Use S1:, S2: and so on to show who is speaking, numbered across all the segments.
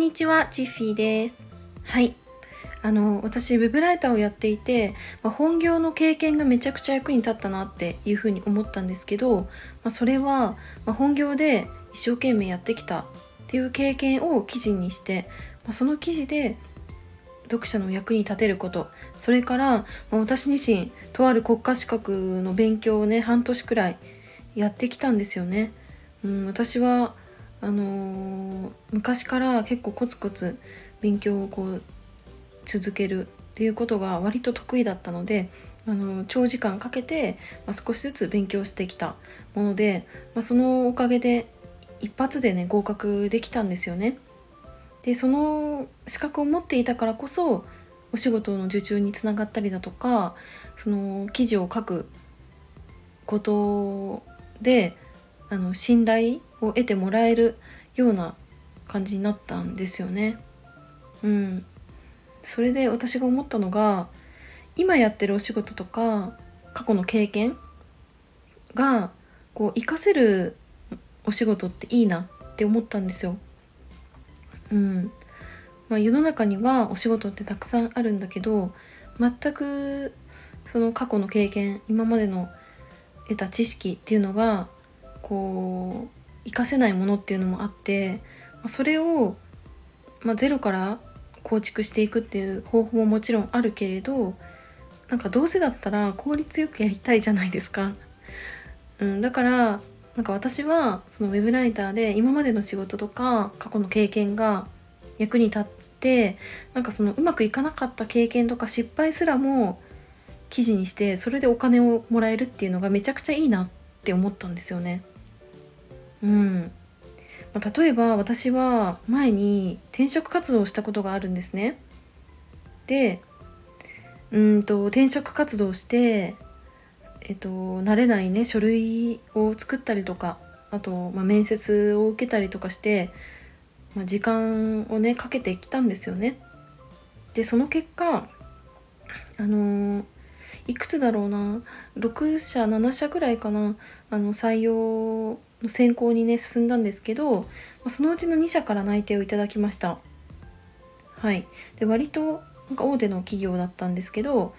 S1: んにちは、チッフィーです。はい。あの、私、ウェブライターをやっていて、まあ、本業の経験がめちゃくちゃ役に立ったなっていうふうに思ったんですけど、まあ、それは、ま、本業で一生懸命やってきたっていう経験を記事にして、まその記事で読者の役に立てることそれから、ま私自身とある国家資格の勉強をね半年くらいやってきたんですよね。うん、私はあのー、昔から結構コツコツ勉強をこう続けるっていうことが割と得意だったので、あのー、長時間かけて、まあ、少しずつ勉強してきたもので、まあ、そのおかげで一発でね合格できたんですよね。でその資格を持っていたからこそお仕事の受注につながったりだとかその記事を書くことであの信頼を得てもらえるような感じになったんですよね。うん、それで私が思ったのが今やってるお仕事とか過去の経験がこう活かせるお仕事っていいなって思ったんですよ。うんまあ、世の中にはお仕事ってたくさんあるんだけど全くその過去の経験今までの得た知識っていうのがこう活かせないものっていうのもあってそれを、まあ、ゼロから構築していくっていう方法ももちろんあるけれどなんかどうせだったら効率よくやりたいじゃないですか。うん、だからなんか私はそのウェブライターで今までの仕事とか過去の経験が役に立ってなんかそのうまくいかなかった経験とか失敗すらも記事にしてそれでお金をもらえるっていうのがめちゃくちゃいいなって思ったんですよね。うん、まあ、例えば私は前に転職活動をしたことがあるんですね。でうんと転職活動してえっと、慣れないね書類を作ったりとかあと、まあ、面接を受けたりとかして、まあ、時間をねかけてきたんですよね。でその結果あの、いくつだろうな6社7社ぐらいかなあの採用の選考にね進んだんですけど、そのうちの2社から内定をいただきました。はい、で割となんか大手の企業だったんですけど、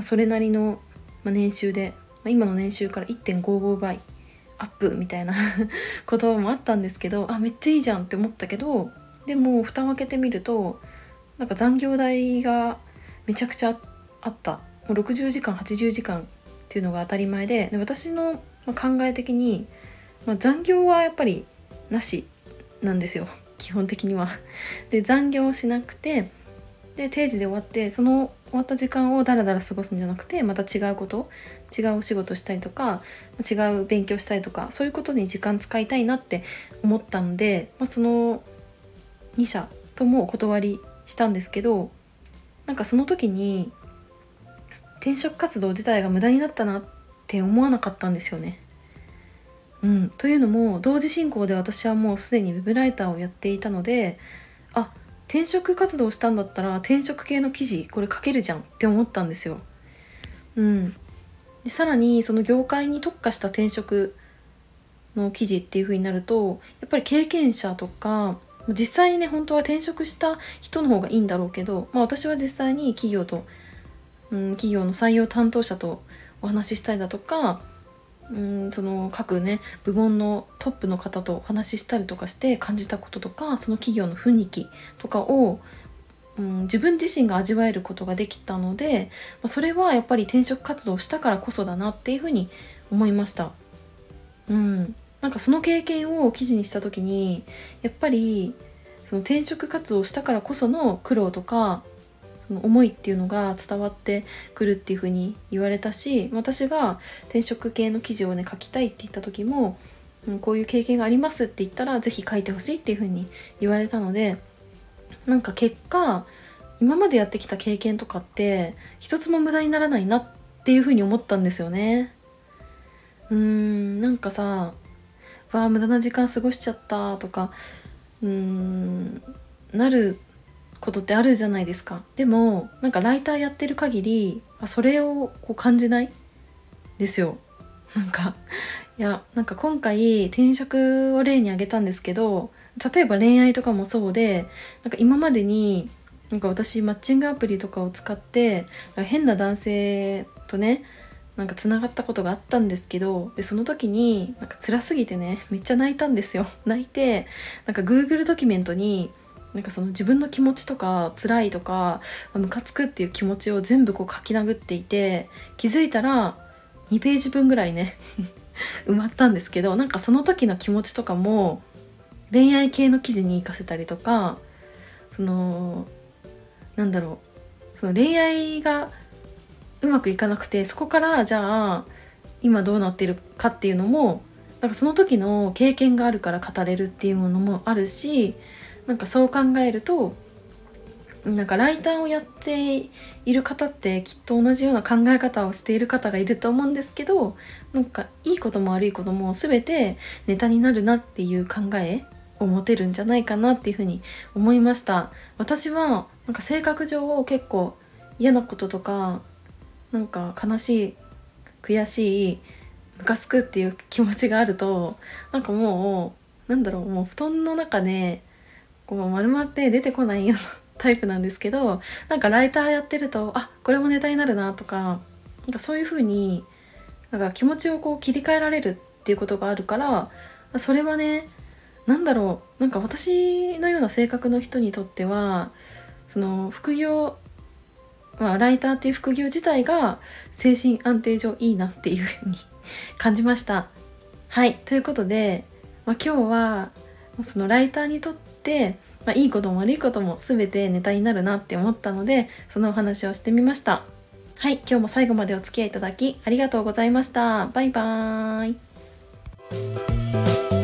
S1: それなりの、年収で、今の年収から1.55倍アップみたいな こともあったんですけどあめっちゃいいじゃんって思ったけどでも蓋を開けてみるとなんか残業代がめちゃくちゃあったもう60時間80時間っていうのが当たり前でで私の考え的に、まあ、残業はやっぱりなしなんですよ 基本的には。で残業しなくてで定時で終わってその終わった時間をダラダラ過ごすんじゃなくてまた違うこと違うお仕事したりとか違う勉強したりとかそういうことに時間使いたいなって思ったので、まあ、その2社ともお断りしたんですけどなんかその時に転職活動自体が無駄になったなって思わなかったんですよね。うん、というのも同時進行で私はもうすでにウェブライターをやっていたのであ転職活動したんだったら転職系の記事これ書けるじゃんって思ったんですよ。うん、でさらにその業界に特化した転職の記事っていう風になるとやっぱり経験者とか実際にね本当は転職した人の方がいいんだろうけど、まあ、私は実際に企業と、うん、企業の採用担当者とお話ししたりだとかうんその各ね部門のトップの方とお話ししたりとかして感じたこととかその企業の雰囲気とかを、うん、自分自身が味わえることができたのでそれはやっぱり転職活動したからこそだなっていうふうに思いました。うん、なんかその経験を記事にした時にやっぱりその転職活動したからこその苦労とか思いっていうのが伝わってくるっていうふうに言われたし私が転職系の記事をね書きたいって言った時も、こういう経験がありますって言ったら是非書いてほしいっていうふうに言われたのでなんか結果今までやってきた経験とかって一つも無駄にならないなっていうふうに思ったんですよね。うーんなんかさわあ無駄な時間過ごしちゃったとかうーんなることってあるじゃないですか。でもなんかライターやってる限りそれをこう感じないですよ。なんかいやなんか今回転職を例に挙げたんですけど例えば恋愛とかもそうでなんか今までになんか私マッチングアプリとかを使って変な男性とねなんかつながったことがあったんですけどでその時になんか辛すぎてねめっちゃ泣いたんですよ。泣いてなんか Google ドキュメントになんかその自分の気持ちとか辛いとかムカつくっていう気持ちを全部こう書き殴っていて気づいたら2ページ分ぐらいね 埋まったんですけどなんかその時の気持ちとかも恋愛系の記事に活かせたりとかそのなんだろうその恋愛がうまくいかなくてそこからじゃあ今どうなってるかっていうのもなんかその時の経験があるから語れるっていうものもあるしなんかそう考えるとなんかライターをやっている方ってきっと同じような考え方をしている方がいると思うんですけどなんかいいことも悪いことも全てネタになるなっていう考えを持てるんじゃないかなっていうふうに思いました。私はなんか性格上結構嫌なこととかなんか悲しい悔しいムカつくっていう気持ちがあるとなんかもうなんだろうもう布団の中でこう丸まって出てこないようなタイプなんですけどなんかライターやってるとあこれもネタになるなとかなんかそういう風になんか気持ちをこう切り替えられるっていうことがあるからそれはね何だろうなんか私のような性格の人にとってはその副業まあ、ライターっていう副業自体が精神安定上いいなっていうふうに 感じました。はいということで、まあ、今日はそのライターにとってまあ、いいことも悪いことも全てネタになるなって思ったのでそのお話をしてみました。はい今日も最後までお付き合いいただきありがとうございました。バイバーイ。